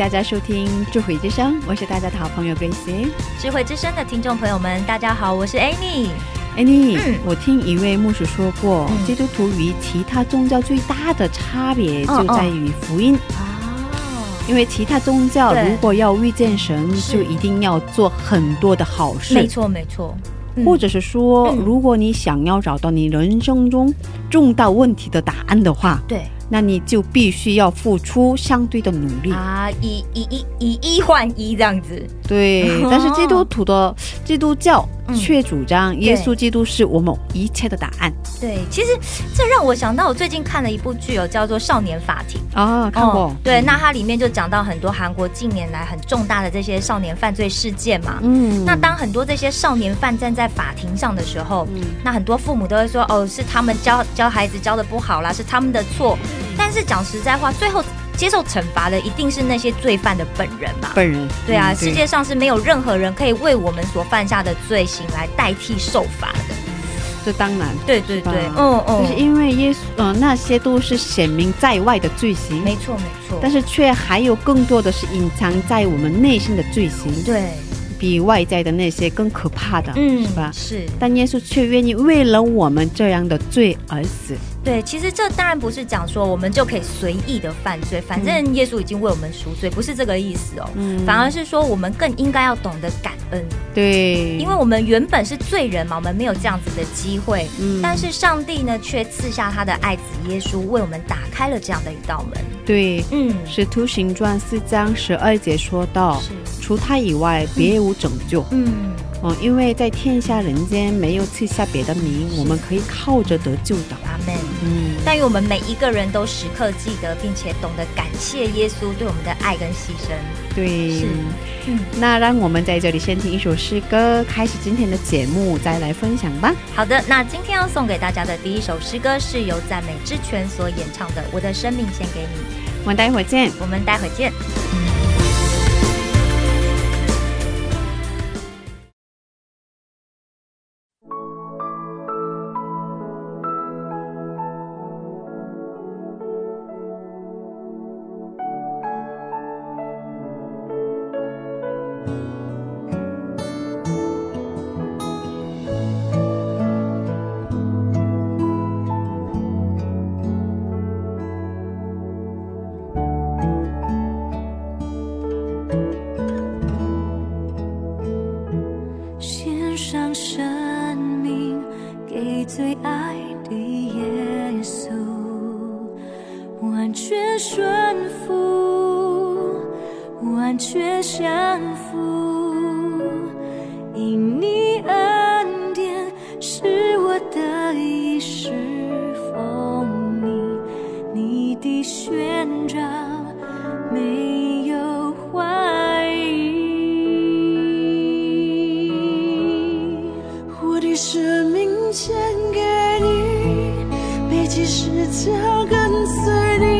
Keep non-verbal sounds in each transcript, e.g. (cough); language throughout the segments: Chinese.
大家收听智慧之声，我是大家的好朋友 Grace。智慧之声的听众朋友们，大家好，我是 Annie。哎，你、嗯。我听一位牧师说过，嗯。基督徒与其他宗教最大的差别嗯就在于福音，哦，因为其他宗教如果要遇见神，就一定要做很多的好事，没错没错，嗯。或者是说，嗯。如果你想要找到你人生中重大问题的答案的话，对那你就必须要付出相对的努力。啊，以以以以一换一这样子，对哦，但是基督 (laughs) 徒的基督教嗯却主张耶稣基督是我们一切的答案对，其实这让我想到，我最近看了一部剧哦，叫做《少年法庭》。啊，看过哦。对，那它里面就讲到很多韩国近年来很重大的这些少年犯罪事件嘛。嗯那当很多这些少年犯站在法庭上的时候，嗯那很多父母都会说，哦，是他们教教孩子教的不好啦，是他们的错。但是讲实在话，最后接受惩罚的一定是那些罪犯的本人嘛。本人对啊，嗯世界上是没有任何人可以为我们所犯下的罪行来代替受罚的。这当然，对对对嗯，嗯就是嗯，因为耶稣，呃，那些都是显明在外的罪行，没错没错。但是却还有更多的是隐藏在我们内心的罪行，对，比外在的那些更可怕的，嗯，是吧？是。但耶稣却愿意为了我们这样的罪而死，对，其实这当然不是讲说我们就可以随意的犯罪，反正耶稣已经为我们赎罪，不是这个意思哦。嗯反而是说，我们更应该要懂得感恩，对，因为我们原本是罪人嘛，我们没有这样子的机会。嗯但是上帝呢，却赐下他的爱子耶稣，为我们打开了这样的一道门。对，嗯，《使徒行传》四章十二节说到，是，除他以外，别无拯救。嗯，哦，因为在天下人间没有赐下别的名，我们可以靠着得救的。阿门。嗯，但愿我们每一个人都时刻记得，并且懂得感谢耶稣对我们的爱跟牺牲。对是。嗯，那让我们在这里先听一首诗歌，开始今天的节目，再来分享吧。好的，那今天要送给大家的第一首诗歌是由赞美之泉所演唱的《我的生命献给你》，我们待会儿见。我们待会儿见。生命献给你，背起十字跟随你，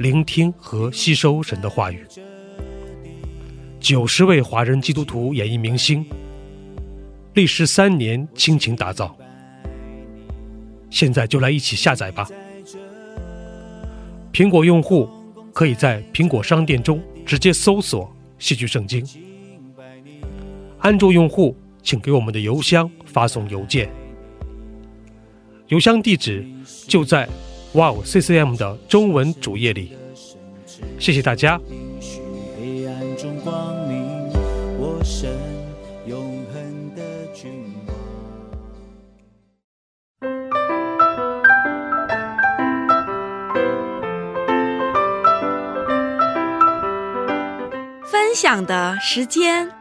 聆听和吸收神的话语。九十位华人基督徒演艺明星，历时三年倾情打造。现在就来一起下载吧！苹果用户可以在苹果商店中直接搜索“戏剧圣经”，安卓用户请给我们的邮箱发送邮件，邮箱地址就在 Wow CCM 的中文主页里。谢谢大家。分享的时间。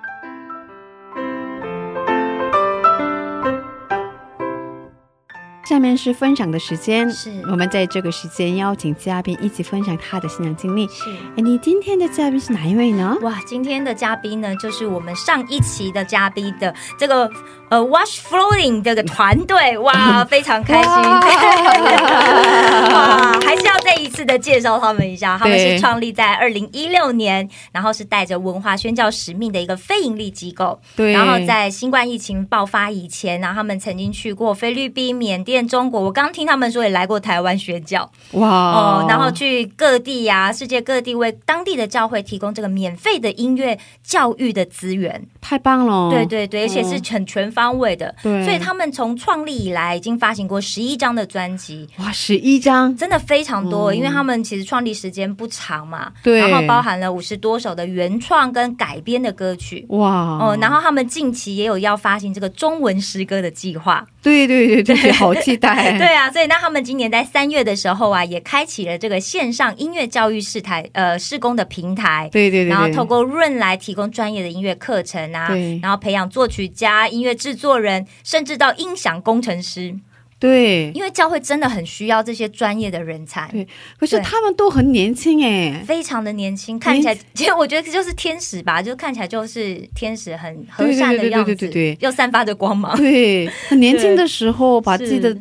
下面是分享的时间，是。我们在这个时间邀请嘉宾一起分享他的信仰经历。是。哎，你今天的嘉宾是哪一位呢？哇，今天的嘉宾呢，就是我们上一期的嘉宾的这个呃 Wash Floating 这个团队，(laughs) 哇，非常开心，(laughs) 哇，还是要再一次的介绍他们一下，他们是创立在二零一六年，然后是带着文化宣教使命的一个非营利机构，对，然后在新冠疫情爆发以前，然后他们曾经去过菲律宾、缅甸、中国，我刚听他们说也来过台湾学教，哇哦，然后去各地呀、世界各地为当地的教会提供这个免费的音乐教育的资源。太棒了，对对对，而且是很全方位的。所以他们从创立以来已经发行过十一张的专辑。哇，十一张，真的非常多，嗯因为他们其实创立时间不长嘛，对然后包含了五十多首的原创跟改编的歌曲，哇，哦，然后他们近期也有要发行这个中文诗歌的计划，对对对对 (laughs) 对，好期待，(laughs) 对啊，所以那他们今年在三月的时候啊，也开启了这个线上音乐教育试台呃试工的平台。对对对，然后透过润来提供专业的音乐课程啊，然后培养作曲家、音乐制作人，甚至到音响工程师。对，因为教会真的很需要这些专业的人才，对可是他们都很年轻哎，非常的年轻，看起来其实我觉得就是天使吧，就看起来就是天使很和善的样子，对对对对对对。对又散发着光芒，对，很年轻的时候把自己的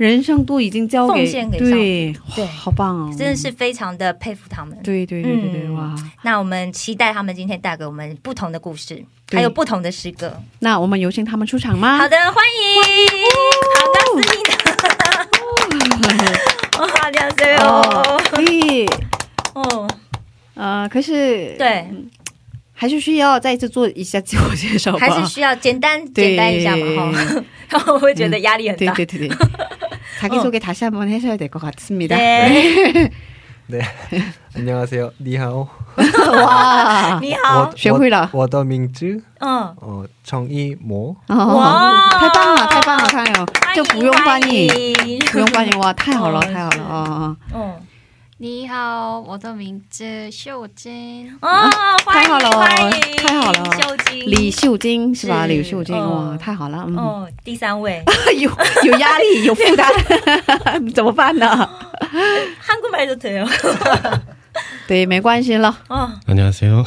人生都已经交给奉献给上对帝，对好棒哦，真的是非常的佩服他们。对对对对对，嗯。哇！那我们期待他们今天带给我们不同的故事，对。还有不同的诗歌。那我们有请他们出场吗？好的，欢迎，好，的思密达，哇，两岁哦。哦，，可以，哦，呃，可是对， 还是需要再一次做一下自我介绍吧，还是需要简单对简单一下嘛哈，然后我会觉得压力很大。对对对对。자기소개다시한번해줘야될것같습니다。 对， 네. 안녕하세요. 니하오. 哇，你好，学会了 워더 밍즈 嗯， 어, 정이모. 哦哇太棒了，太棒了，太好了，就不用翻译，欢迎不用翻译，哇，太好了，哦太好了，哦哦，嗯， 你好，我的名字秀珍。(laughs) 哦，欢迎太好了欢迎太好了秀晶，李秀晶是吧？是李秀晶，嗯哇，太好了，嗯，哦，第三位，(laughs) 有有压力，(laughs) 有负担，怎么办呢？ 한국말도 돼요。 对，没关系了，哦， 안녕하세요.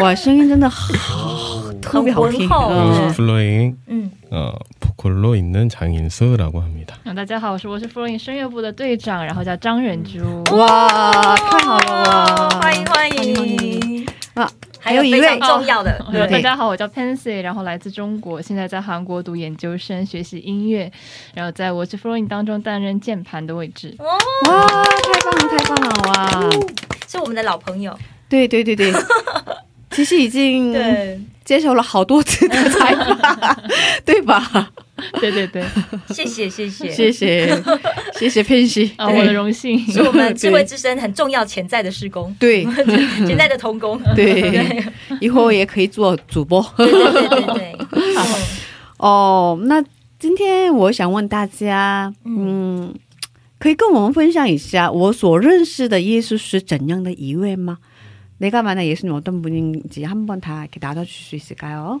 哇，声音真的好，特别好听，浑厚嗯 플로잉 嗯， 어, 보컬로 있는 장인수라고 합니다. 嗯，大家好，我是我是弗洛伊声乐部的队长，然后叫张忍珠。哇，太好了哇！欢迎欢欢迎欢迎迎。啊，还有非还有一位常重要的，呃对大家好，我叫 Pansy，然后来自中国，现在在韩国读研究生，学习音乐，然后在我是弗洛伊当中担任键盘的位置。哇，太棒了，太棒了，哇！是我们的老朋友，对对对对，(laughs) 其实已经对，接受了好多次的采访，(laughs) 对吧？ 对(laughs) 对对，谢谢谢(laughs) 谢谢谢谢谢佩西啊，我的荣幸。是我们(laughs) 智慧之声很重要潜在的施工，对潜在的童工，对，以后也可以做主播对对对对对，哦。那今天我想问大家，嗯，可以跟我们分享一下我所认识的耶稣是怎样的一位吗？내가만약예수님어떤분인지한번다이렇게나눠줄수있을까요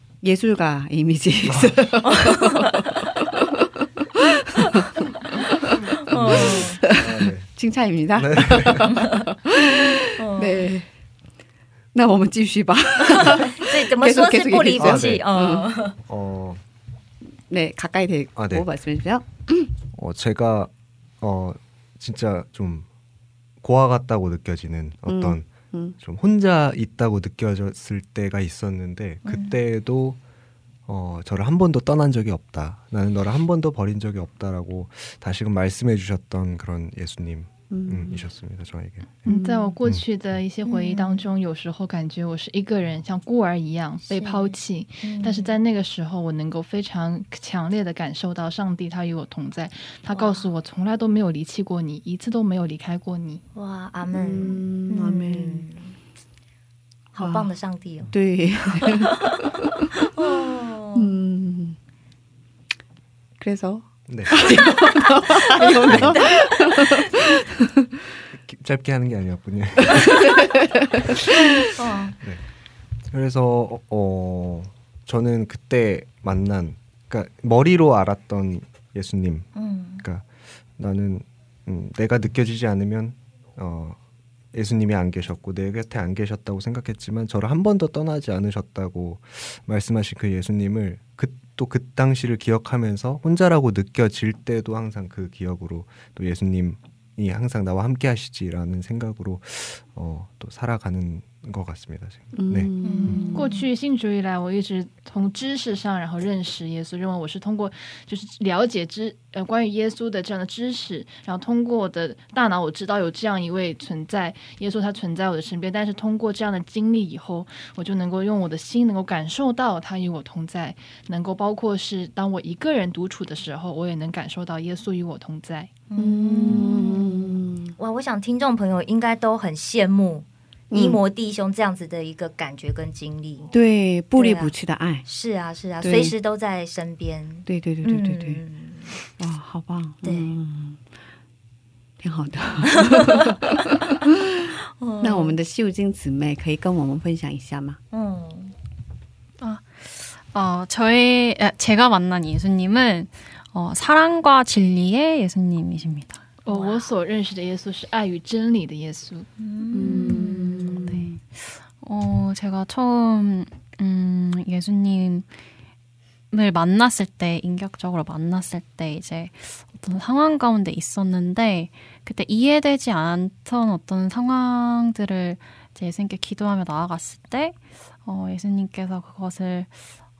예술가 이미지. (laughs) 哦， 아, 네. 칭찬입니다. 哦 네. 那我们继续吧。(laughs) 所以怎么说是不离不弃？ 계속, 嗯， 어, 네, 가까이 대고 아, 네. 말씀해 주세요. 어, 제가 어, 진짜 좀 고아 같다고 느껴지는 어떤 음. 좀 혼자 있다고 느껴졌을 때가 있었는데 그때도 어, 저를 한 번도 떠난 적이 없다. 나는 너를 한 번도 버린 적이 없다라고 다시금 말씀해 주셨던 그런 예수님 음, 이셨습니다. 저에게. 嗯，在我过去的一些回忆当中，有时候感觉我是一个人，像孤儿一样被抛弃。但是在那个时候，我能够非常强烈的感受到上帝他与我同在，他告诉我从来都没有离弃过你，一次都没有离开过你。哇，阿门， 음, 아멘. 好棒的上帝哦， 네. (laughs) 哦， 음. 그래서 네. 기- (laughs) 짧게 하는 게 아니었군요. 哦， 그래서 어, 어, 저는 그때 만난 그러니까 머리로 알았던 예수님. 嗯 그러니까 나는 음, 내가 느껴지지 않으면 어, 예수님이 안 계셨고 내 곁에 안 계셨다고 생각했지만 저를 한 번도 떠나지 않으셨다고 말씀하신 그 예수님을 그 또 그 당시를 기억하면서 혼자라고 느껴질 때도 항상 그 기억으로 또 예수님이 항상 나와 함께 하시지라는 생각으로 어, 또 살아가는 것 같습니다. 지금. 嗯 네. 嗯，过去信主以来，我一直从知识上，然后认识耶稣，认为我是通过就是了解知呃关于耶稣的这样的知识，然后通过我的大脑，我知道有这样一位存在，耶稣他存在我的身边。但是通过这样的经历以后，我就能够用我的心能够感受到他与我同在，能够包括是当我一个人独处的时候，我也能感受到耶稣与我同在。嗯，哇，我想听众朋友应该都很羡慕 尼摩弟兄这样子的一个感觉跟经历。对，不离不弃的爱，是啊，是啊，对随时都在身边。对对对对对对，嗯哇，好棒，对嗯，挺好的。(laughs) 那我们的秀晶姊妹可以跟我们分享一下吗？嗯， 어, 저의 에, 제가 만난 예수님은 어, 사랑과 진리의 예수님이십니다. 哦，我所认识的耶稣是爱与真理的耶稣。 음, 네. 어, 제가 처음 음, 예수님을 만났을 때 인격적으로 만났을 때 이제 어떤 상황 가운데 있었는데 그때 이해되지 않던 어떤 상황들을 이제 예수님께 기도하며 나아갔을 때 어, 예수님께서 그것을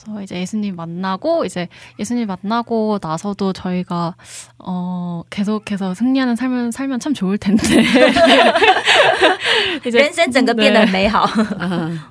그래서 이제 예수님 만나고 이제 예수님 만나고 나서도 저희가 어 계속해서 승리하는 삶을 살면 참 좋을 텐데. (laughs) 이제 네.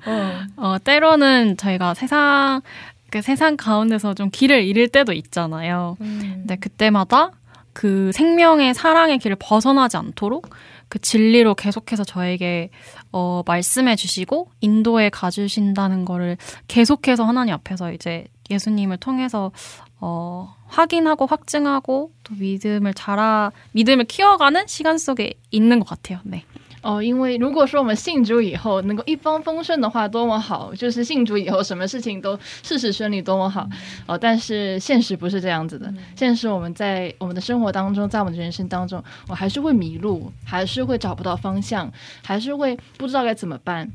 어, 어, 때로는 저희가 세상 그 세상 가운데서 좀 길을 잃을 때도 있잖아요. 음. 근데 그때마다 그 생명의 사랑의 길을 벗어나지 않도록 그 진리로 계속해서 저에게 어, 말씀해 주시고 인도해 가주신다는 거를 계속해서 하나님 앞에서 이제 예수님을 통해서 어, 확인하고 확증하고 또 믿음을 자라 믿음을 키워가는 시간 속에 있는 것 같아요. 네. 哦，因为如果说我们信主以后能够一帆风顺的话，多么好！就是信主以后，什么事情都事事顺利，多么好！哦，但是现实不是这样子的。现实我们在我们的生活当中，在我们的人生当中，我还是会迷路，还是会找不到方向，还是会不知道该怎么办。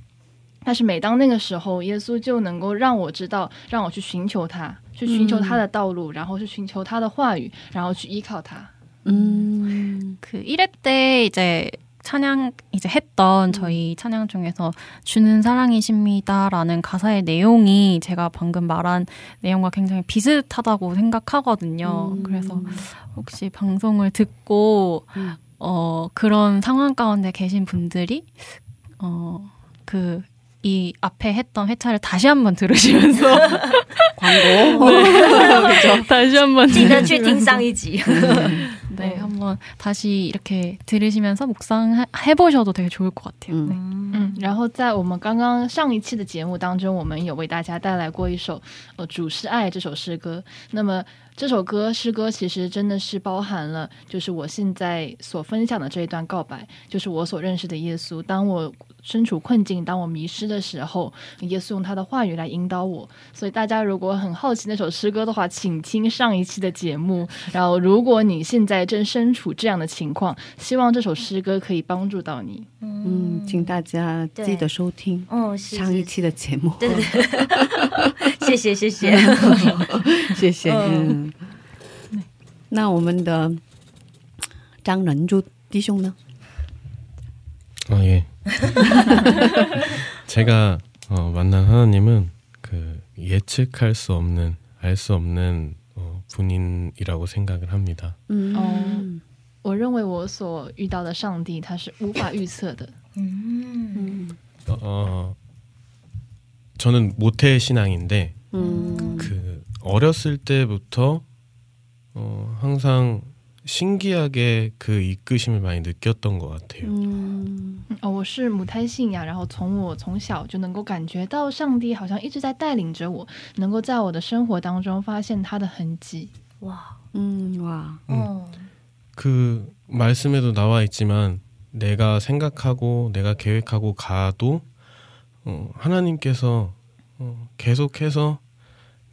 但是每当那个时候，耶稣就能够让我知道，让我去寻求他，去寻求他的道路，然后去寻求他的话语，然后去依靠他。 음. 그 1회 때 이제 찬양 이제 했던 음. 저희 찬양 중에서 주는 사랑이십니다라는 가사의 내용이 제가 방금 말한 내용과 굉장히 비슷하다고 생각하거든요. 음. 그래서 혹시 방송을 듣고 음. 어, 그런 상황 가운데 계신 분들이 어, 그이 앞에 했던 회차를 다시 한번 들으시면서. (laughs) 광고? 네. (laughs) 다시 한번 디너 슈팅상이지. 네, 한번 다시 이렇게 들으시면서 묵상해 보셔도 되게 좋을 것 같아요. 네. 嗯，然后在我们刚刚上一期的节目当中，我们有为大家带来过一首呃《主是爱》这首诗歌。那么 这首歌诗歌其实真的是包含了，就是我现在所分享的这一段告白，就是我所认识的耶稣。当我身处困境，当我迷失的时候，耶稣用他的话语来引导我。所以大家如果很好奇那首诗歌的话，请听上一期的节目。然后，如果你现在正身处这样的情况，希望这首诗歌可以帮助到你。嗯，请大家记得收听哦，是上一期的节目。对对对，(laughs) 谢谢谢谢 (laughs) 谢谢。嗯，那我们的张仁珠弟兄呢？ 아 예. (laughs) 제가 어, 만난 하나님은 그 예측할 수 없는 알 수 없는 어, 분인이라고 생각을 합니다. 嗯，(laughs) 我认为我所遇到的上帝，他是无法预测的。 음. 어, 어, 저는 모태 신앙인데 음. 그 어렸을 때부터 어, 항상 신기하게 그 이끄심을 많이 느꼈던 것 같아요. 嗯哦，我是母胎信仰，然后从我从小就能够感觉到上帝好像一直在带领着我，能够在我的生活当中发现他的痕迹。哇，嗯哇， 어. 그 말씀에도 나와 있지만 내가 생각하고 내가 계획하고 가도 어, 하나님께서 어, 계속해서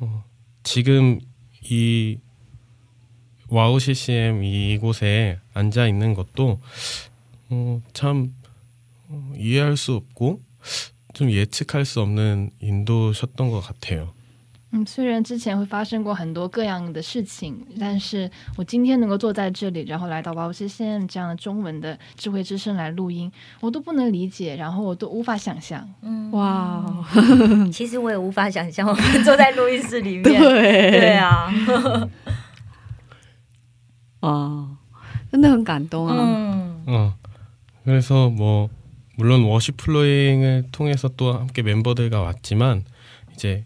어, 지금 이 와우 CCM 이곳에 앉아 있는 것도 어, 참 어, 이해할 수 없고 좀 예측할 수 없는 인도셨던 것 같아요. 嗯，虽然之前会发生过很多各样的事情，但是我今天能够坐在这里，然后来到哇，现在这样的中文的智慧之声来录音，我都不能理解，然后我都无法想象。嗯，哇，(laughs) 其实我也无法想象，我们坐在录音室里面，(laughs) 对对啊， 아, (laughs) 근데 很感动啊。 음. 어, 그래서 뭐 물론 워시 플로잉을 통해서 또 함께 멤버들과 왔지만 이제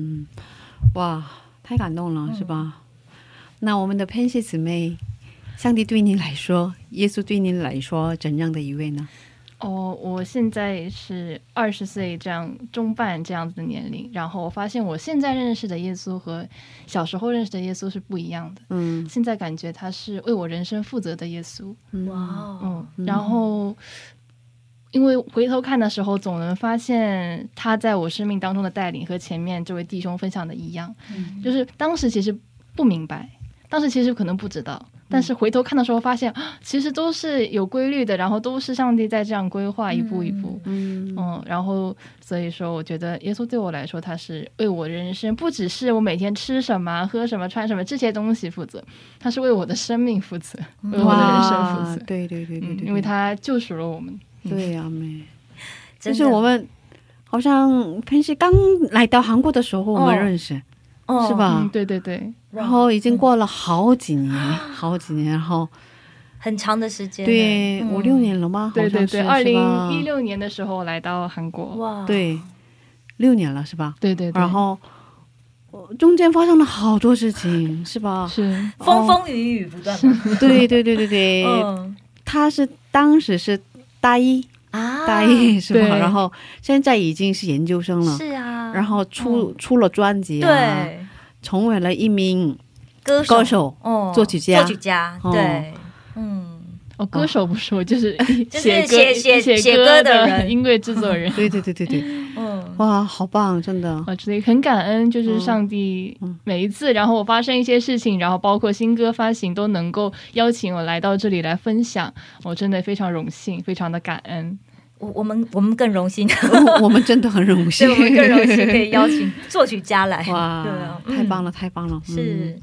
음, 와, 太感动了，是吧？那我们的潘西姊妹，上帝对您来说，耶稣对您来说，怎样的一位呢？哦，我现在是二十岁这样中半这样子的年龄，然后我发现我现在认识的耶稣和小时候认识的耶稣是不一样的。嗯现在感觉他是为我人生负责的耶稣。哇哦，嗯，然后因为回头看的时候，总能发现他在我生命当中的带领和前面这位弟兄分享的一样，就是当时其实不明白，当时其实可能不知道。但是回头看的时候，发现啊其实都是有规律的，然后都是上帝在这样规划，一步一步，嗯嗯，然后所以说，我觉得耶稣对我来说，他是为我人生，不只是我每天吃什么、喝什么、穿什么这些东西负责，他是为我的生命负责，为我的人生负责。对对对对对，嗯因为他救赎了我们。对呀、妹，就是我们好像平时刚来到韩国的时候，我们认识，哦。是吧？嗯，对对对，然后已经过了好几年，好几年，然后很长的时间，对、嗯。五六年了吗？对对对，二零一六六年的时候来到韩国，哇，对六年了是吧？对对对，然后呃中间发生了好多事情，是吧？是。风风雨雨不断，(laughs) 对对对对对，(laughs) 嗯。他是当时是大一，啊，大一是吧？然后现在已经是研究生了，是啊，然后出、出了专辑啊，对。成为了一名歌手。歌手、哦。作曲家。作曲家，哦。对，嗯，哦，歌手不是我，就是 (laughs) 就是写歌写写写写歌歌的人。(laughs) 音乐制作人。(laughs) 对对对对对，嗯，哇，好棒，真的，我真的很感恩，就是上帝嗯每一次，然后我发生一些事情，然后包括新歌发行，都能够邀请我来到这里来分享，我真的非常荣幸，非常的感恩。我我们我们更荣幸，我们真的很荣幸，对，我们更荣幸可以邀请作曲家来，哇，对啊，太棒了，太棒了，嗯。是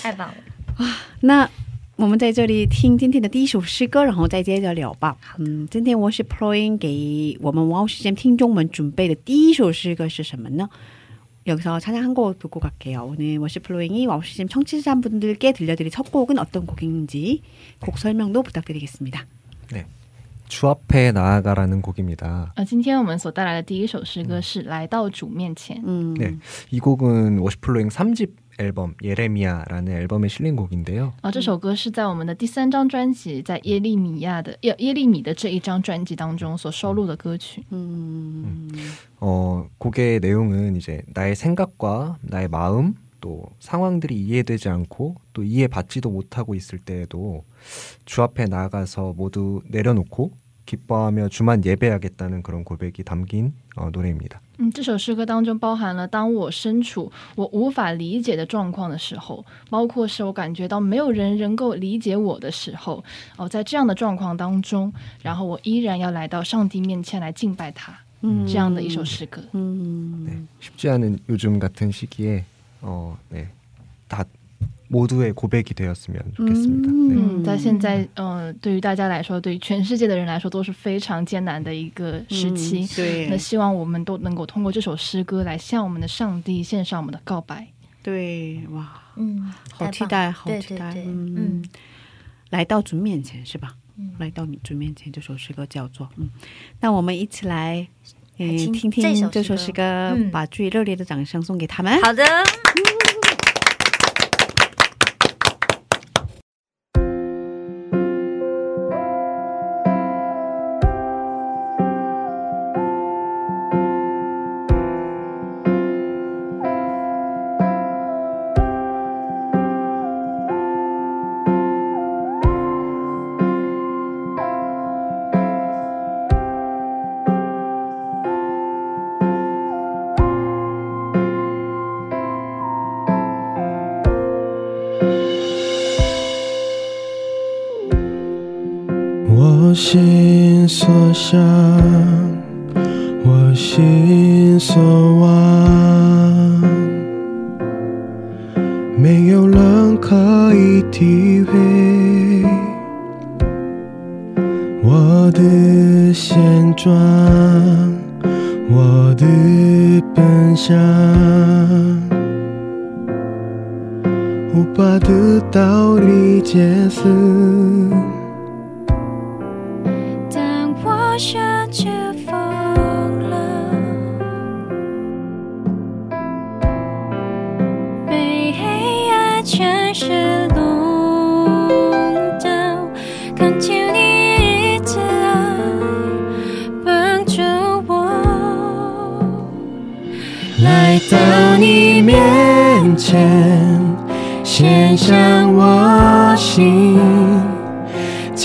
太棒了。哇，那我们在这里听今天的第一首诗歌，然后再接着聊吧。嗯，今天我是 Ploin 给我们 Wow 时间听众们准备的第一首诗歌是什么呢？ 여기서 찬양 한 곡 듣고 갈게요. 오늘 워시 플로잉이 와우 시즌 청취자분들께 들려드릴 첫 곡은 어떤 곡인지 곡 설명도 부탁드리겠습니다. 주 앞에 나아가라는 곡입니다. 呃，今天我们所带来的第一首诗歌是《来到主面前》。 음, 네, 이 곡은 워시플로잉 3집 앨범 예레미야라는 앨범에 실린 곡인데요. 啊，这首歌是在我们的第三张专辑，在耶利米亚的耶耶利米的这一张专辑当中所收录的歌曲。 음, 어, 곡의 내용은 이제 나의 생각과 나의 마음 또 상황들이 이해되지 않고 또 이해받지도 못하고 있을 때에도 주 앞에 나아가서 모두 내려놓고 기뻐하며 주만 예배하겠다는 그런 고백이 담긴 어, 노래입니다. 嗯，这首诗歌当中包含了当我身处我无法理解的状况的时候，包括是我感觉到没有人能够理解我的时候，哦，在这样的状况当中，然后我依然要来到上帝面前来敬拜他， 음, 这样的一首诗歌。 음, 네, 쉽지 않은 요즘 같은 시기에 어, 네. 다 모두의 고백이 되었으면 좋겠습니다. 네. 嗯，在现在，呃，对于大家来说，对于全世界的人来说，都是非常艰难的一个时期。嗯对那希望我们都能够通过这首诗歌来向我们的上帝献上我们的告白。对，哇，嗯，好期待，好期待，嗯嗯，来到主面前是吧？来到你主面前，这首诗歌叫做嗯，那我们一起来，呃，来听听这首听这首诗诗歌，嗯把最热烈的掌声送给他们。好的。我 坐下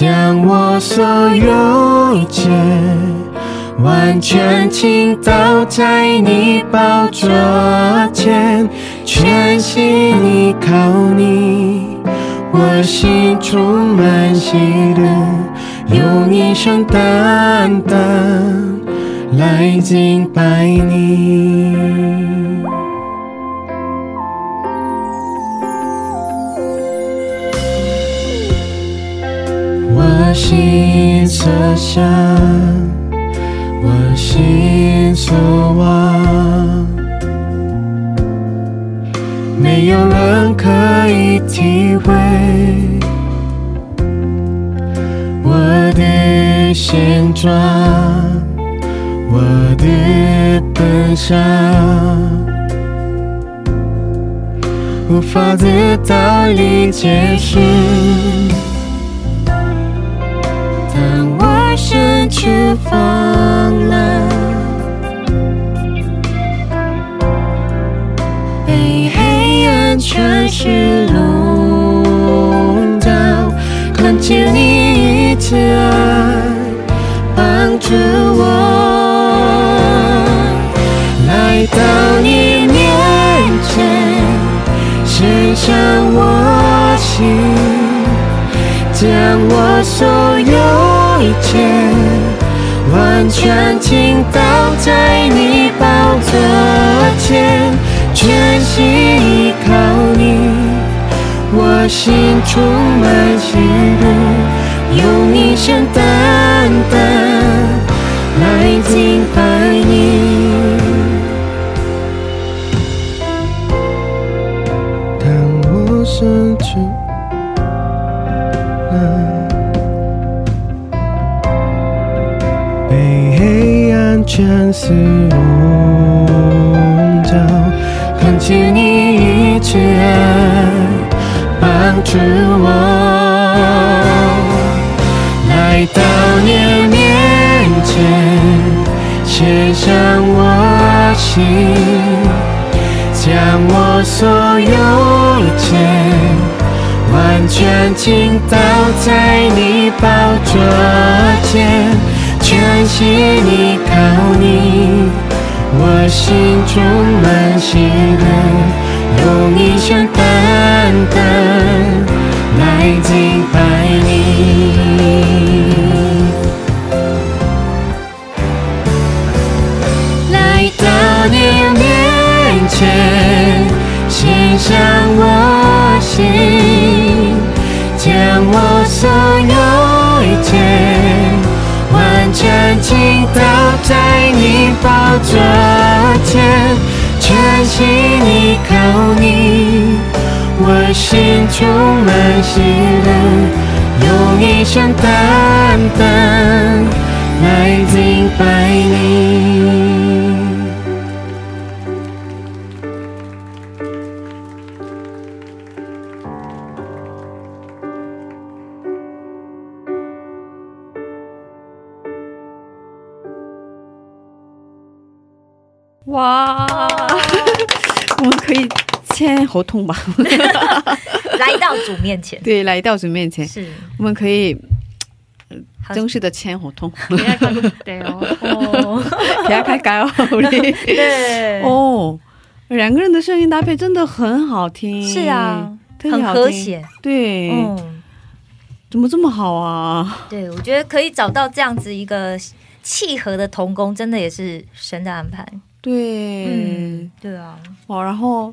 将我所有一切完全倾倒在你宝座前，全心依靠你，我心充满喜乐，用一生单单来敬拜你。心所想，我心所望，没有人可以体会我的现状，我的本相，无法得到理解时。失去风了，被黑暗全是笼罩，恳求你的爱帮助我，来到你面前，献上我心。将我所有一切完全倾倒在你宝座前，全心依靠你，我心充满喜乐，用一生单单来敬拜。暗全是笼罩，恳求你去爱帮助我，来到你面前，献上我心，将我所有一切。完全倾倒在你宝座前，感谢你靠你，我心中满是爱。用一生等待，来敬拜你。来到你面前，献上我心，将我所有一切。祈祷在你宝座前，全心依靠你，我心充满喜乐，用一生单单来敬拜你。签合同吧？(laughs) 来到主面前，对，来到主面前，是我们可以呃正式的签合同。 계약할게요. (laughs) 哦， 계약할까요? 우리 对，哦，两个人的声音搭配真的很好听。是啊，很特别好听和谐，对，嗯，怎么这么好啊？对，我觉得可以找到这样子一个契合的童工，真的也是神的安排。对，嗯，对啊，哇，然后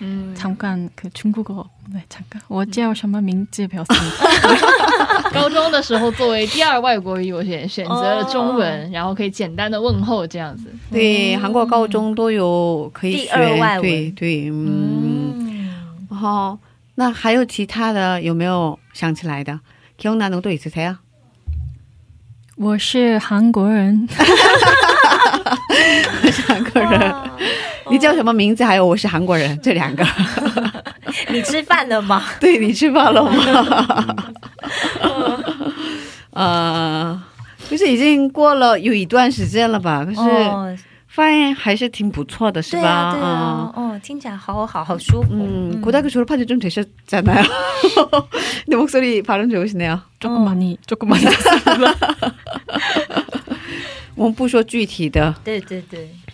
음. 잠깐 그 중국어 네 잠깐 我叫什么名字 배웠습니다. (laughs) 高中的时候作为第二外国语，我选选择了中文，然后可以简单的问候这样子。 네, 한국 가오종都有可以学第二外文对对，嗯，嗯，好，那还有其他的有没有想起来的？기억나는것도있으세요 我是韩国人.我(laughs) 是韩国人， 你叫什么名字？还有我是韩国人，这两个。(laughs) 你吃饭了吗？(laughs) 对你吃饭了吗？呃，(laughs) 就是已经过了有一段时间了吧，可是哦，发现还是挺不错的，是吧？对啊，对啊，哦，听起来好好好舒服。嗯，고등학교졸업한지좀되셨잖아요 근데 목소리 발음 좋으시네요. 조금 많이 조금 많이 我们不说具体的对对对，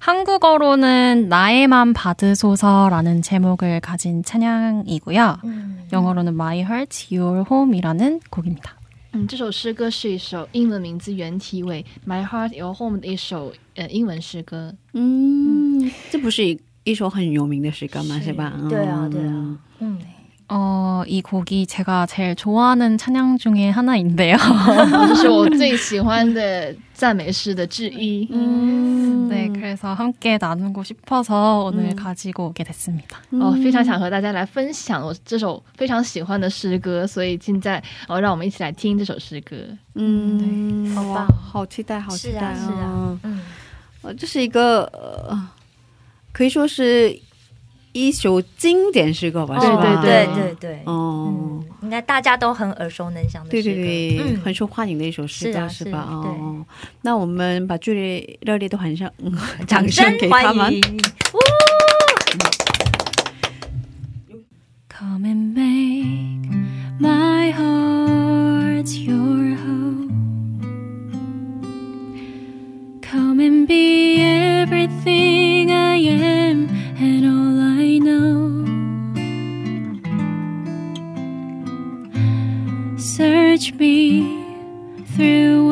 한국어로는 나의만 받으소서라는 제목을 가진 찬양이고요. 嗯， 영어로는 My Heart, Your Home이라는 곡입니다. 嗯，这首诗歌是一首英文名字原题为《My Heart Your Home》的一首呃英文诗歌。 음, 这不是一一首很有名的诗歌吗？是是吧？对啊对啊嗯 嗯， 어, 이 곡이 제가 제일 좋아하는 찬양 중에 하나인데요. 这是我最喜欢的赞美诗的之一。 음. 네, 그래서 함께 나누고 싶어서 오늘 음. 가지고 오게 됐습니다. 哦，非常想和大家来分享我这首非常喜欢的诗歌，所以现在哦，让我们一起来听这首诗歌。 음, 好哇棒好期待，好期待是啊是啊，嗯，呃，这是一个呃，可以说是 一首经典诗歌吧，哦是吧？对对对，哦，嗯，应该大家都很耳熟能详的对诗歌，对对，嗯很受欢迎的一首诗歌，是啊是吧？是哦，那我们把最烈热烈的欢声，嗯掌掌声声给他们欢。迎。Come and make my heart your home. Come and be everything through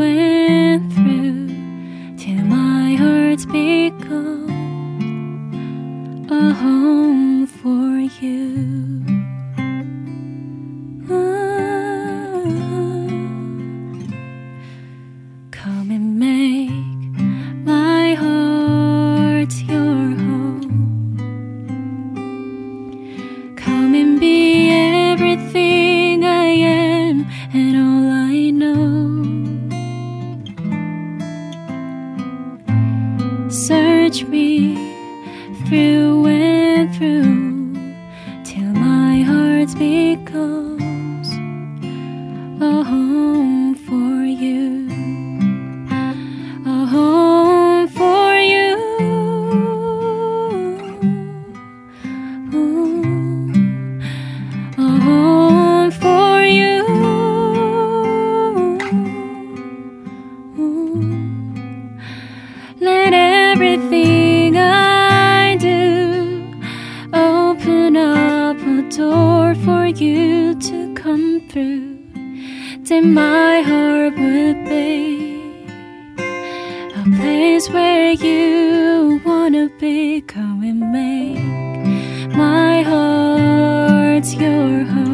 place where you wanna be. Come and make my heart your home.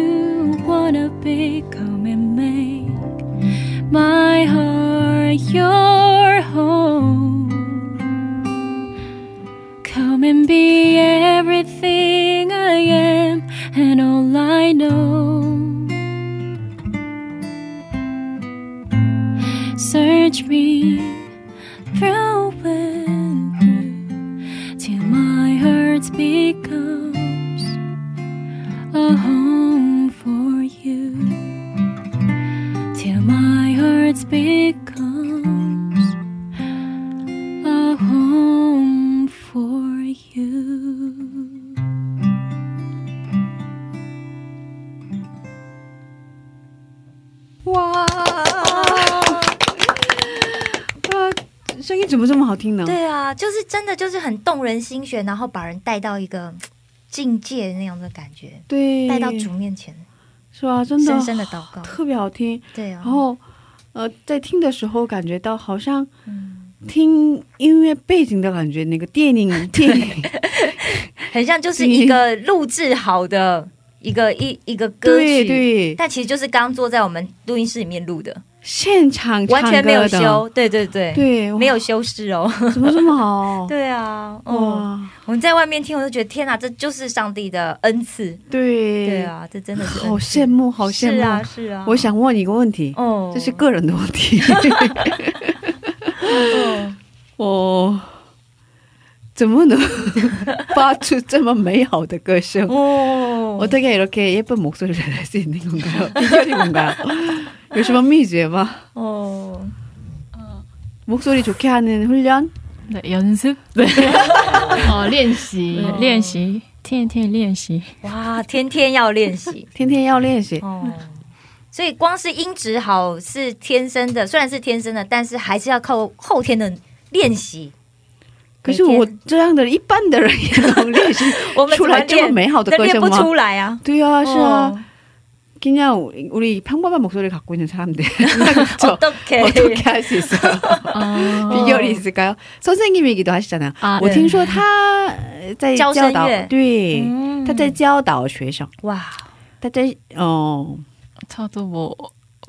You wanna be. Come and make my heart your home. Come and be everything I am and all I know. 听呢？对啊，就是真的就是很动人心弦，然后把人带到一个 (tsk) 境界那样的感觉，对，带到主面前，是吧？真的深深的祷告，(sighs) 特别好听。对啊，然后呃，在听的时候感觉到好像听音乐背景的感觉，那个电影 (laughs) 电影。(laughs) 很像就是一个录制好的一个一一个歌曲，对对。但其实就是刚坐在我们录音室里面录的，现场完全没有唱歌的修，对对对对，没有修饰哦，怎么这么好？对(laughs) 啊，哇哦，我们在外面听，我就觉得天哪，这就是上帝的恩赐，对对啊，这真的是好羡慕，好羡慕是啊是啊我想问你一个问题，哦这是个人的问题。我(laughs) (laughs) 怎么能发出这么美好的歌声？ 어. 어떻게이렇게예쁜목소리를낼수있는건가요비결이뭔가요 有什么秘诀吗？ 어. 목소리좋게하는훈련 네, 연습. 네. 哦，练习对练习，天天练习。哇，天天要练习，(laughs) 天天要练习。哦，所以光是音质好是天生的，虽然是天生的，但是还是要靠后天的 练习。可是我这样的一般的人也能练习(laughs) 我们出来这么美好的歌声吗？练不出来啊！对啊，是啊。 어. 그냥우리평범한목소리를갖고있는사람들 (laughs) 어떻게 어떻게 할 수 있어요 (laughs) 비결이있을까요 선생님이기도하시잖아요 啊我听说他在教教导声乐对嗯他在教导学生哇，他在哦 저도 뭐,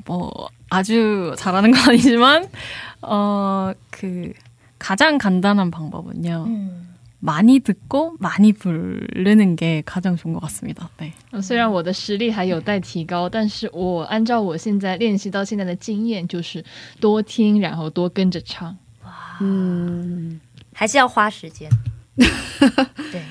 뭐, 아주 잘하는 건 아니지만, 어, 그, 가장 간단한 방법은요. 嗯， 많이 듣고, 많이 부르는 게 가장 좋은 것 같습니다. 네. 虽然我的实力还有待提高，但是我按照我现在练习到现在的经验，就是多听，然后多跟着唱。嗯还是要花时间。(laughs) 对，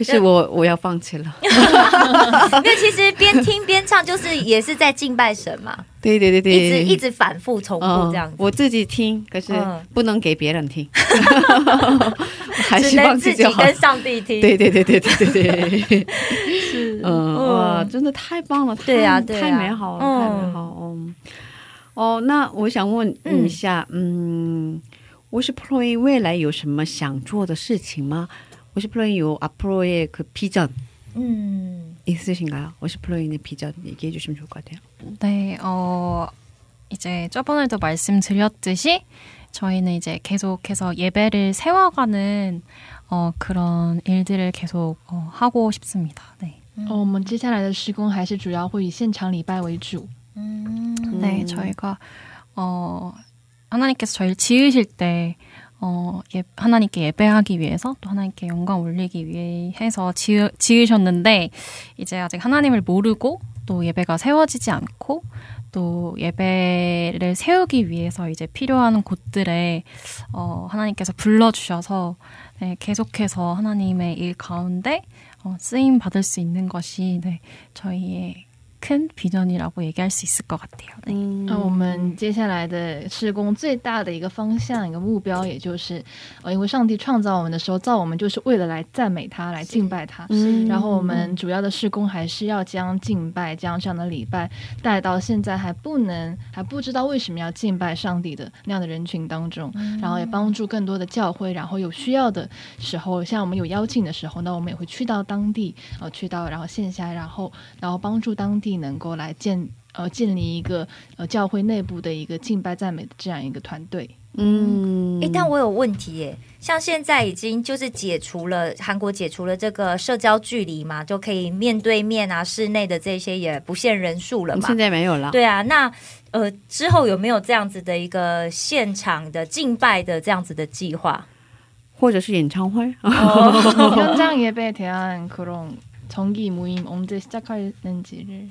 可是我我要放弃了。(laughs) 因为其实边听边唱，就是也是在敬拜神嘛，对对对对。一直一直反复重复这样子。嗯我自己听可是嗯。不能给别人听。(laughs) 还只能自己跟上帝听。对对对对对对对。(laughs) 是。嗯，哇，真的太棒了，对啊太对啊。太美好了，嗯。太美好，哦，哦，那我想问一下，嗯，我是 Pro 未来有什么想做的事情吗？ 我是 Pro 有 앞으로의 그 비전 嗯， 있으신가요? 我是 Pro의 비전 얘기해 주시면 좋을 것 같아요. 네, 어, 이제 저번에도 말씀드렸듯이 저희는 이제 계속해서 예배를 세워가는 어, 그런 일들을 계속 어, 하고 싶습니다. 네. 哦，我们接下来的施工还是主要会以现场礼拜为主。 네, 저희가 어, 하나님께서 저희를 지으실 때 어, 예, 하나님께 예배하기 위해서 또 하나님께 영광 올리기 위해서 지으, 지으셨는데 이제 아직 하나님을 모르고 또 예배가 세워지지 않고 또 예배를 세우기 위해서 이제 필요한 곳들에 어, 하나님께서 불러주셔서 네, 계속해서 하나님의 일 가운데 어, 쓰임 받을 수 있는 것이 네, 저희의 큰 비전이라고 얘기할 수 있을 것 같아요. 네. 那我们接下来的施工最大的一个方向、一个目标，也就是，呃，因为上帝创造我们的时候，造我们就是为了来赞美他、来敬拜他。嗯然后我们主要的施工还是要将敬拜、将这样的礼拜带到现在还不能、还不知道为什么要敬拜上帝的那样的人群当中，然后也帮助更多的教会，然后有需要的时候，像我们有邀请的时候，那我们也会去到当地，呃，去到然后线下，然后然后帮助当地 能够来建呃建立一个呃教会内部的一个敬拜赞美的这样一个团队。嗯，哎、但我有问题耶，像现在已经就是解除了韩国解除了这个社交距离嘛，就可以面对面啊，室内的这些也不限人数了嘛。现在没有了，对啊，那呃之后有没有这样子的一个现场的敬拜的这样子的计划？或者是演唱会， 현장 예배에 대한 그런 정기 모임 언제 시작하는지를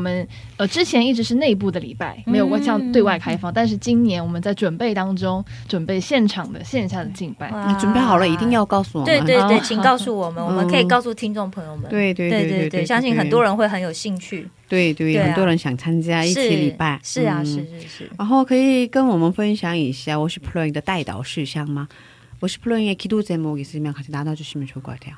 们呃之前一直是内部的礼拜，没有向对外开放，但是今年我们在准备当中，准备现场的线下的敬拜。你准备好了一定要告诉我们。对对对，哦请告诉我们，我们可以告诉听众朋友们。对对对对对对相信很多人会很有兴趣。对对，对啊很多人想参加一起礼拜。是啊，嗯是是是。然后可以跟我们分享一下我是 Plan 的带导事项吗？我是 Plan의 기도 제목 있으면 같이 나눠주시면 좋을 것 같아요.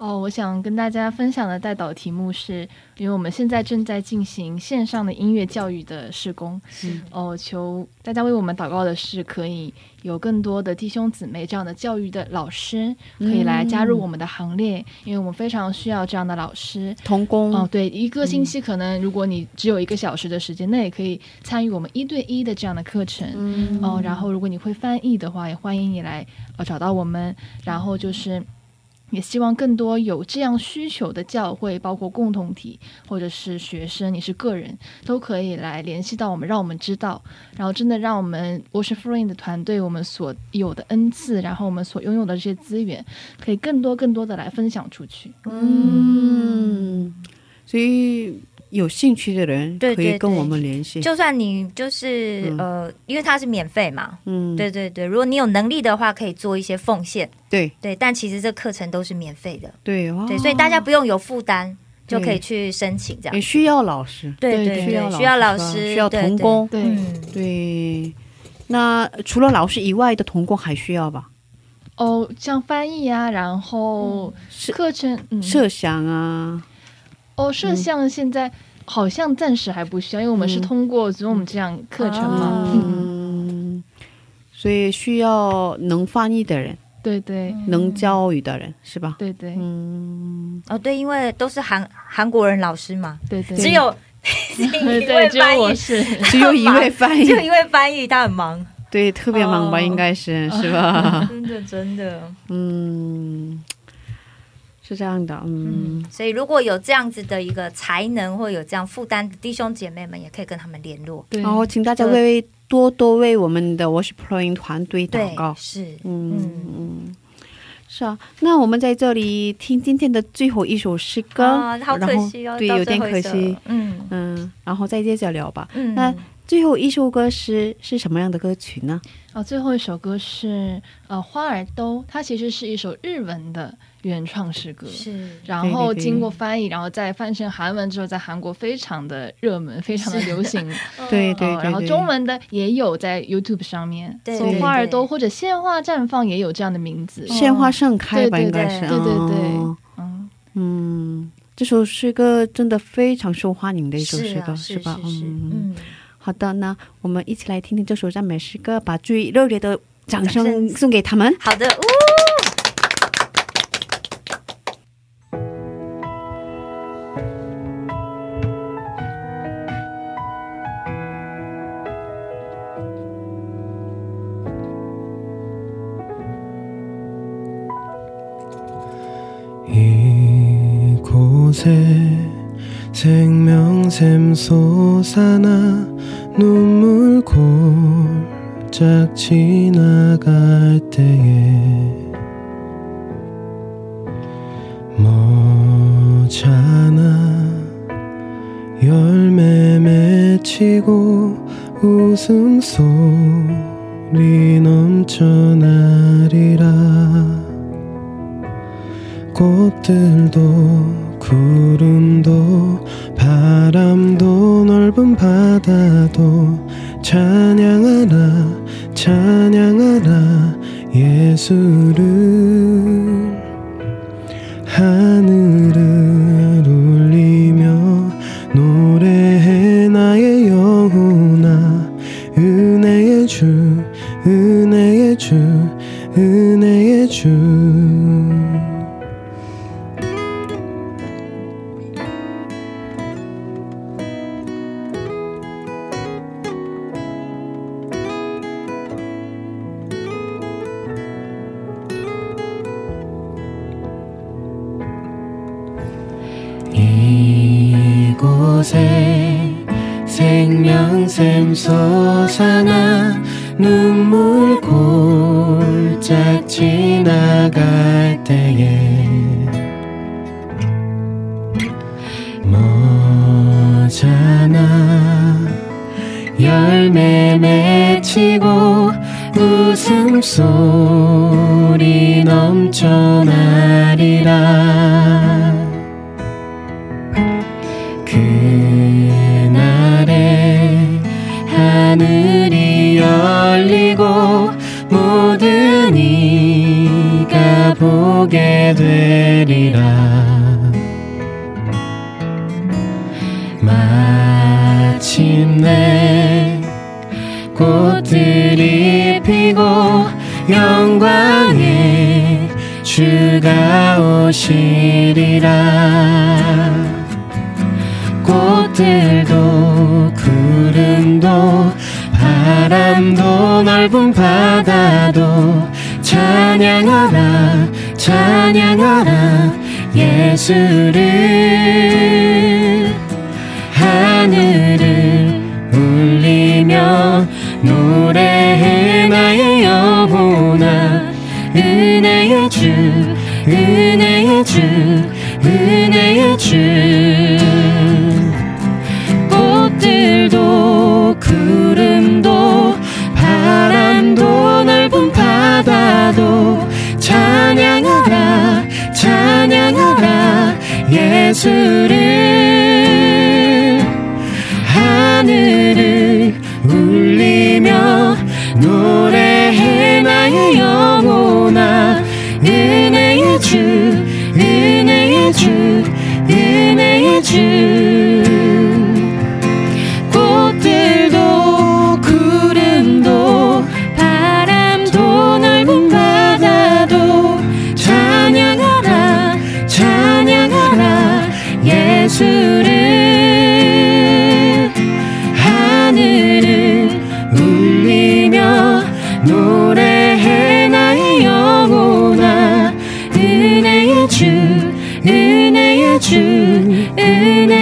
哦，我想跟大家分享的带导题目是，因为我们现在正在进行线上的音乐教育的施工，嗯哦，求大家为我们祷告的是，可以有更多的弟兄姊妹这样的教育的老师可以来加入我们的行列，因为我们非常需要这样的老师。童工哦，对，一个星期可能如果你只有一个小时的时间，那也可以参与我们一对一的这样的课程。嗯哦，然后如果你会翻译的话，也欢迎你来呃找到我们。然后就是。也希望更多有这样需求的教会，包括共同体或者是学生，你是个人，都可以来联系到我们，让我们知道，然后真的让我们 Wash Free 的团队，我们所有的恩赐，然后我们所拥有的这些资源，可以更多更多的来分享出去。嗯，所以有兴趣的人可以跟我们联系。就算你就是、嗯。呃，因为它是免费嘛，嗯，对对对，如果你有能力的话，可以做一些奉献，对。对，但其实这课程都是免费的，对哦对，所以大家不用有负担，就可以去申请这样。也。需要老师，对对需要对，需要老师，需要童工，对。嗯。对。那除了老师以外的童工还需要吧？哦，像翻译啊，然后课程、嗯、摄像啊，哦，摄像现在好像暂时还不需要，因为我们是嗯。通过 Zoom 这样课程嘛。哦嗯，嗯，所以需要能翻译的人，对对。能教育的人，是吧？对对。嗯，哦，对，因为都是韩韩国人老师嘛，对对，只有一 (laughs) 对位只有翻译，我是只有一位翻译。只，有一位翻译，他很忙，对，特别忙吧，哦。应该是是吧？(laughs) 真的真的。嗯，是这样的，嗯嗯，所以如果有这样子的一个才能或有这样负担的弟兄姐妹们，也可以跟他们联络。对然后请大家为多多为我们的 Worship Playing 团队祷告，，是，嗯嗯，嗯。是啊，那我们在这里听今天的最后一首诗歌，啊，好可然后惜哦，对，有点可惜，嗯嗯，然后再接着聊吧。嗯，那最后一首歌是是什么样的歌曲呢？哦，最后一首歌是呃《花儿都》，它其实是一首日文的原创诗歌。是，然后经过翻译，然后再翻成韩文之后，在韩国非常的热门，非常的流行。(laughs) 对对然后中文的也有在 YouTube 上面，对花儿都或者鲜花绽放也有这样的名字。鲜花盛开吧，对对应该是，对对对嗯，嗯，这首诗歌真的非常受欢迎的一首诗歌，是啊，是吧？是是，嗯，嗯，好的，那我们一起来听听这首赞美诗歌，把最热烈的掌声掌声送给他们。好的，呜。 이곳에 생명샘 솟아나 눈물 골짝 지나갈 때에 머잖아 열매 맺히고 웃음소리 넘쳐나리라 꽃들도 구름도 바람도 넓은 바다도 찬양하라 찬양하라 예수를. 하늘을 맺히고 웃음소리 넘쳐나리라. 그날에 하늘이 열리고 모든 이가 보게 되리라 꽃들이 피고 영광의 주가 오시리라. 꽃들도 구름도 바람도 넓은 바다도 찬양하라 찬양하라 예수를. 하늘을 울리며 노래해 나의 영혼아. 은혜의 주 은혜의 주 은혜의 주. 꽃들도 구름도 바람도 넓은 바다도 찬양하라 찬양하라. 예수를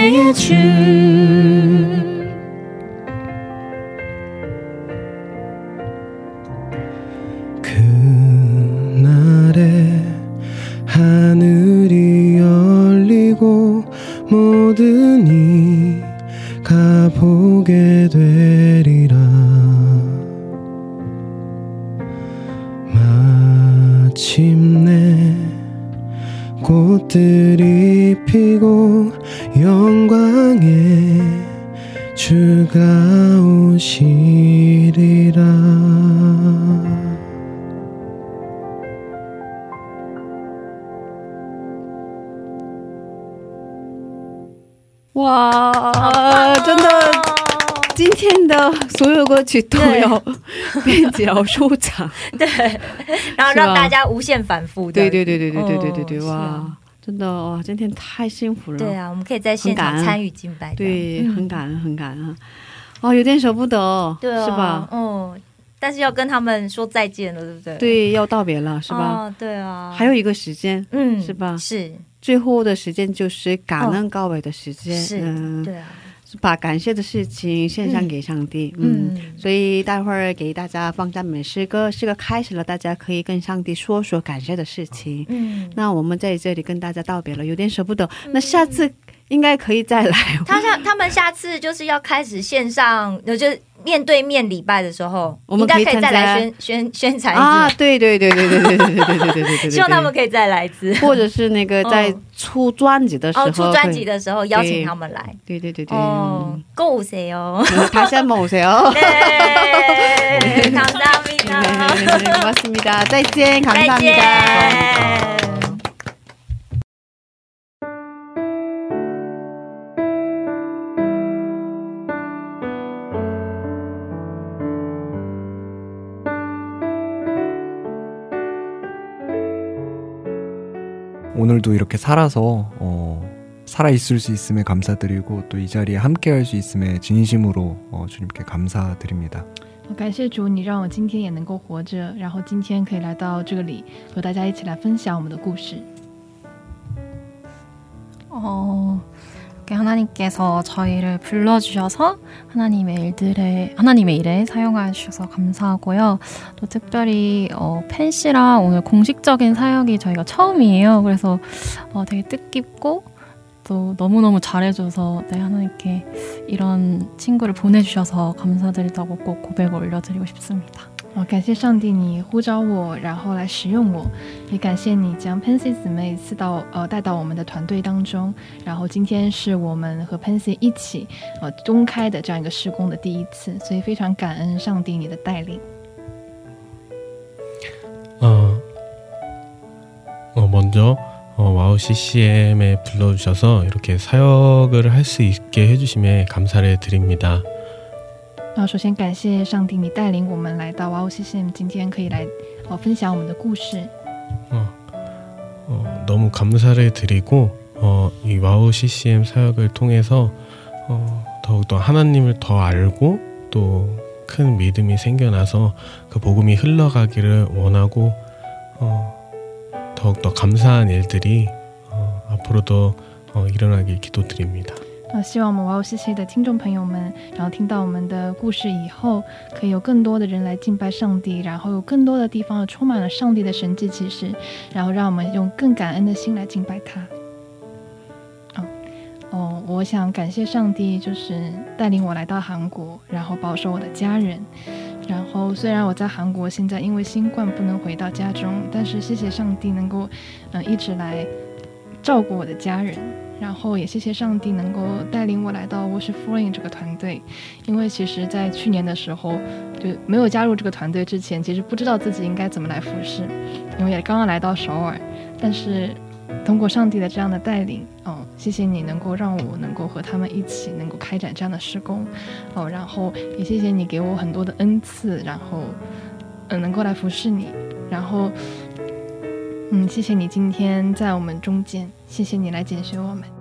夜曲。所有歌曲都有编辑要收藏，(laughs) (laughs) 对，然后让大家无限反复，对对对对对对对对对，哦哇，真的哇，今天太幸福了。对啊，我们可以在现场参与敬拜，对，嗯。很感恩，很感恩。哦，有点舍不得，对啊，是吧？嗯，但是要跟他们说再见了，对不对？对，要道别了，是吧？哦对啊，还有一个时间，嗯，是吧？是。最后的时间就是感恩告别的时间，是嗯，对啊，是把感谢的事情献上给上帝，嗯，嗯所以待会儿给大家放赞美诗歌，诗歌开始了，大家可以跟上帝说说感谢的事情。嗯，那我们在这里跟大家道别了，有点舍不得。那下次应该可以再来。他下他们下次就是要开始线上，那就是面对面礼拜的时候，我们应该可以可以参加再来宣宣宣传一次啊，对对对对对对对对对对对对对，希望他们可以再来一次，或者是那个在出专辑的时候，哦，出专辑的的时候邀请他们来，对对对对，哦，购物谁哦， 다시한번오세요 对，감사합니다， 고맙습니다，再见，감사합 再 니다。 오늘도 이렇게 살아서 어, 살아 있을 수 있음에 감사드리고 또 이 자리에 함께 할 수 있음에 진심으로 어, 주님께 감사드립니다. 我感谢主，你让我今天也能够活着，然后今天可以来到这里和大家一起来分享我们的故事。 어, 이렇게 하나님께서 저희를 불러주셔서 하나님의 일들에 하나님의 일에 사용해 주셔서 감사하고요. 또 특별히 어, 팬 씨랑 오늘 공식적인 사역이 저희가 처음이에요. 그래서 어, 되게 뜻깊고 또 너무너무 잘해줘서 네, 하나님께 이런 친구를 보내주셔서 감사드리다고 꼭 고백을 올려드리고 싶습니다. 我感谢上帝，你呼召我，然后来使用我，也感谢你将 Pansy 姊妹赐到呃带到我们的团队当中。然后今天是我们和 Pansy 一起呃公开的这样一个施工的第一次，所以非常感恩上帝你的带领。 어, 어, 먼저 어, 와우 CCM에 불러주셔서 이렇게 사역을 할 수 있게 해주심에 감사를 드립니다. 然后首先感谢上帝，你带领我们来到 Wow CCM，今天可以来呃分享我们的故事。 어, 너무 감사를 드리고 어, 이 와우 CCM 사역을 통해서 어, 더욱더 하나님을 더 알고 또 큰 믿음이 생겨나서 그 복음이 흘러가기를 원하고 어, 더욱더 감사한 일들이 어, 앞으로도 어, 일어나길 기도드립니다. 那希望我们 Wow CC 的听众朋友们，然后听到我们的故事以后，可以有更多的人来敬拜上帝，然后有更多的地方充满了上帝的神迹奇事，然后让我们用更感恩的心来敬拜他。哦哦，我想感谢上帝，就是带领我来到韩国，然后保守我的家人。然后虽然我在韩国现在因为新冠不能回到家中，但是谢谢上帝能够，嗯，一直来照顾我的家人。然后也谢谢上帝能够带领我来到 Worship Flowing 这个团队，因为其实，在去年的时候就没有加入这个团队之前，其实不知道自己应该怎么来服侍，因为也刚刚来到首尔，但是。通过上帝的这样的带领，哦，谢谢你能够让我能够和他们一起能够开展这样的施工，哦，然后也谢谢你给我很多的恩赐，然后，嗯，能够来服侍你，然后，嗯，谢谢你今天在我们中间，谢谢你来拣选我们。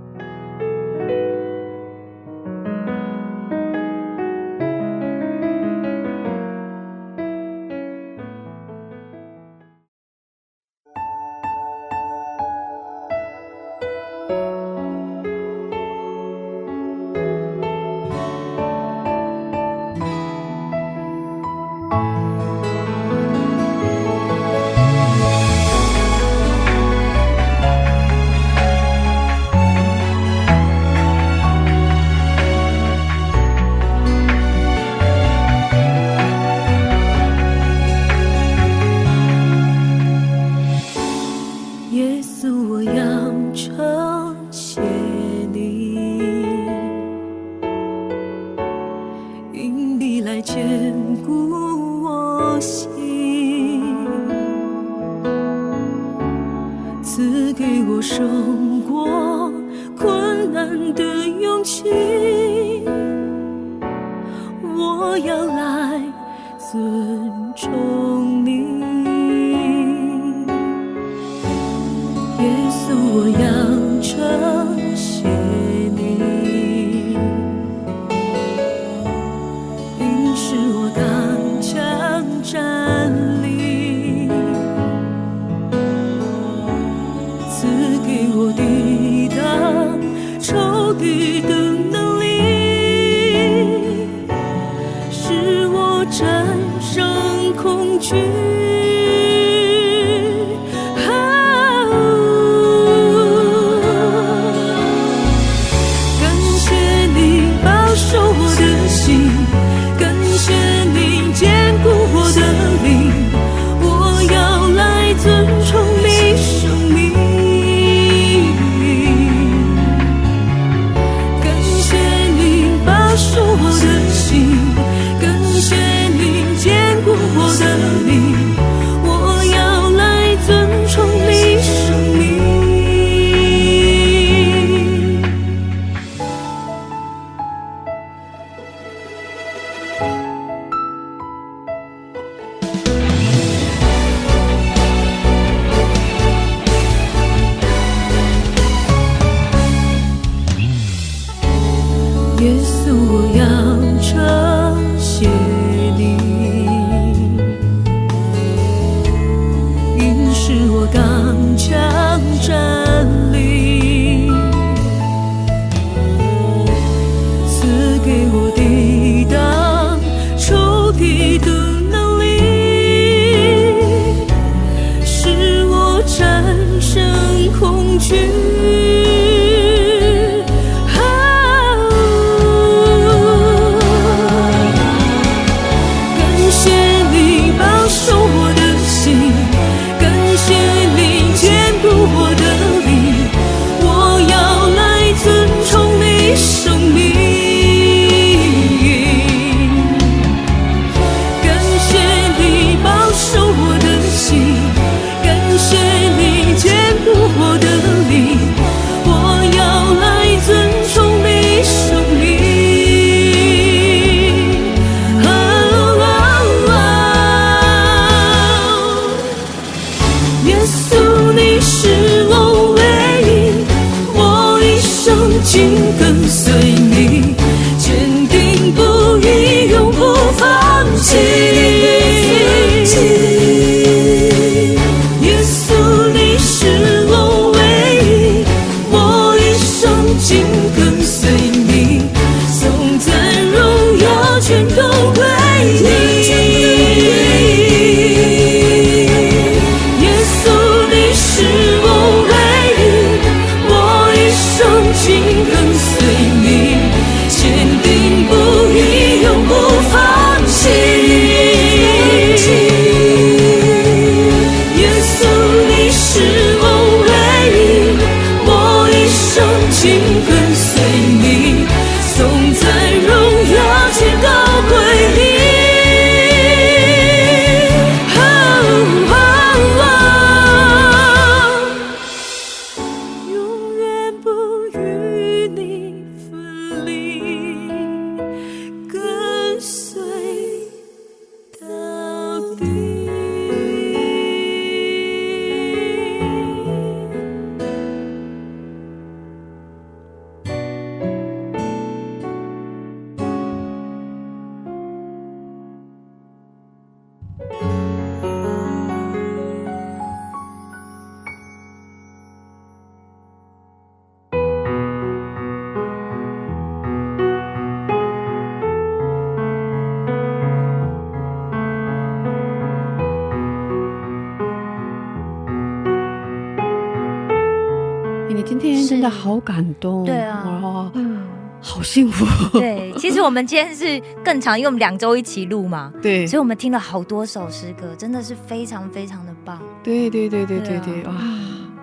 幸福，对，其实我们今天是更长，因为我们两周一起录嘛，(laughs) 对。所以我们听了好多首诗歌，真的是非常非常的棒。对对对对对啊对对，哇，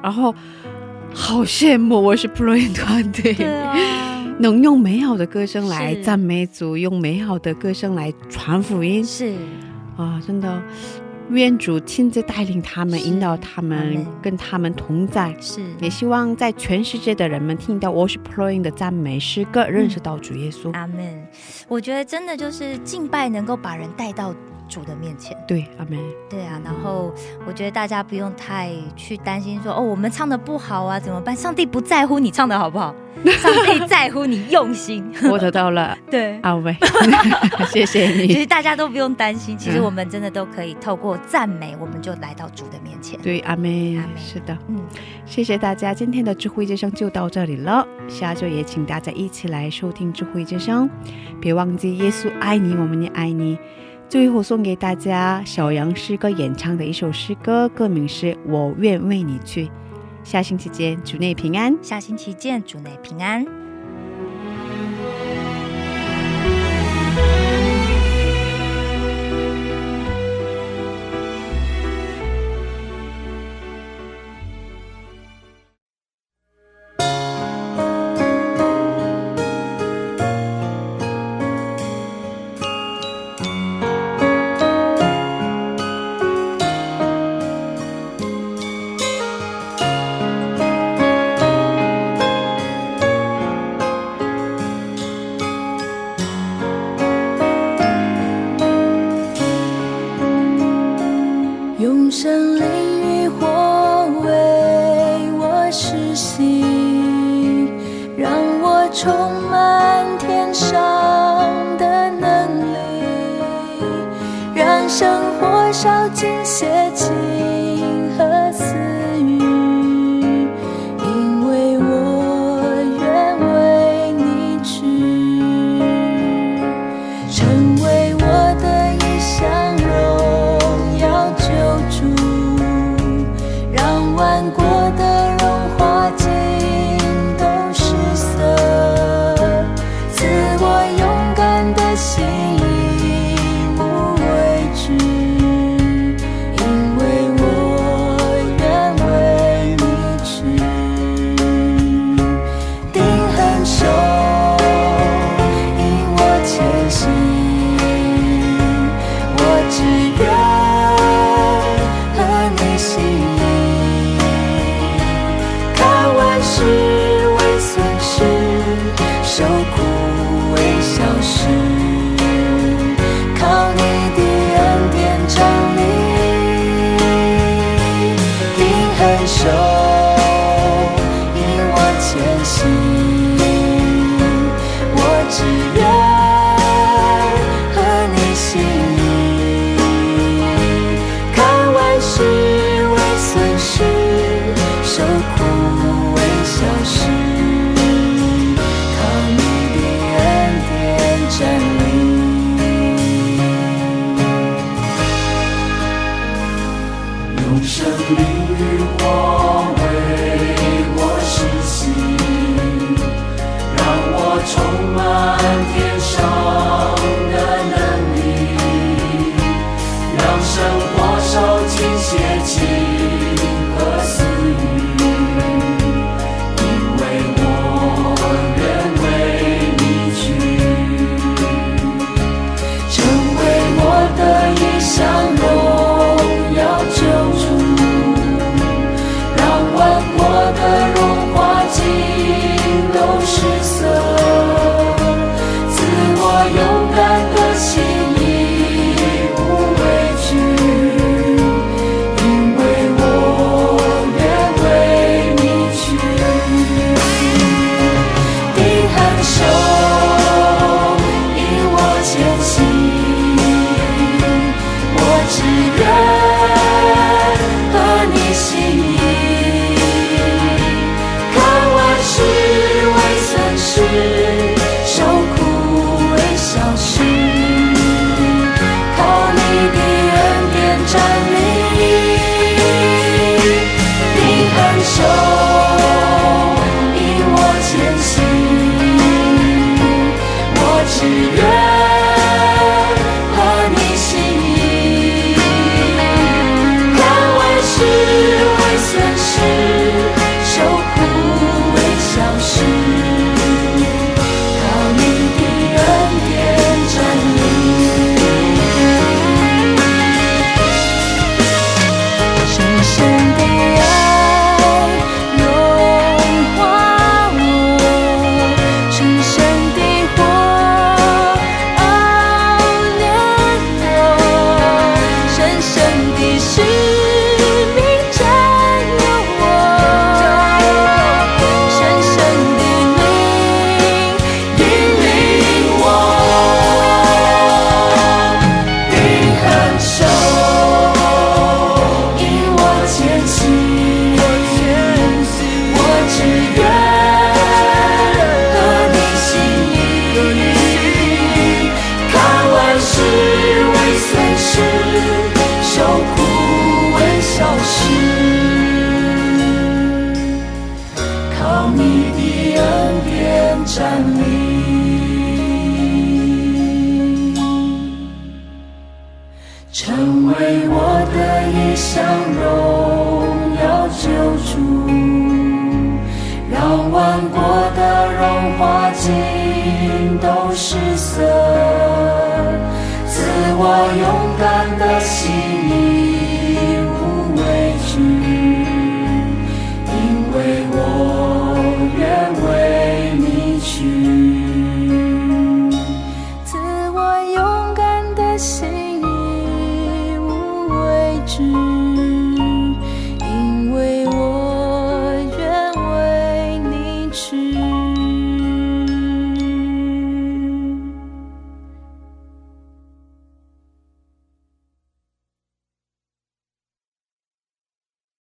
然后好羡慕我是 Pro 团队，对啊，能用美好的歌声来是。赞美主，用美好的歌声来传福音。是。啊！真的，愿主亲自带领他们，引导他们，跟他们同在。是，也希望在全世界的人们听到 Worship Playing 的赞美诗歌，认识到主耶稣。阿门。我觉得真的就是敬拜能够把人带到主的面前。对，阿妹。对啊，然后我觉得大家不用太去担心说哦，我们唱的不好啊，怎么办？上帝不在乎你唱的好不好，(laughs) 上帝在乎你用心。(laughs) 我得到了 (laughs) 对，阿妹，谢谢你其你。实大家都不用担心，其实嗯我们真的都可以透过赞美，我们就来到主的面前。对，阿妹阿妹是的，嗯，谢谢大家，今天的智慧之声就到这里了。下周也请大家一起来收听智慧之声，别忘记耶稣爱你，我们也爱你。最后送给大家小杨诗歌演唱的一首诗歌，歌名是《我愿为你去》。下星期见，主内平安。下星期见，主内平安。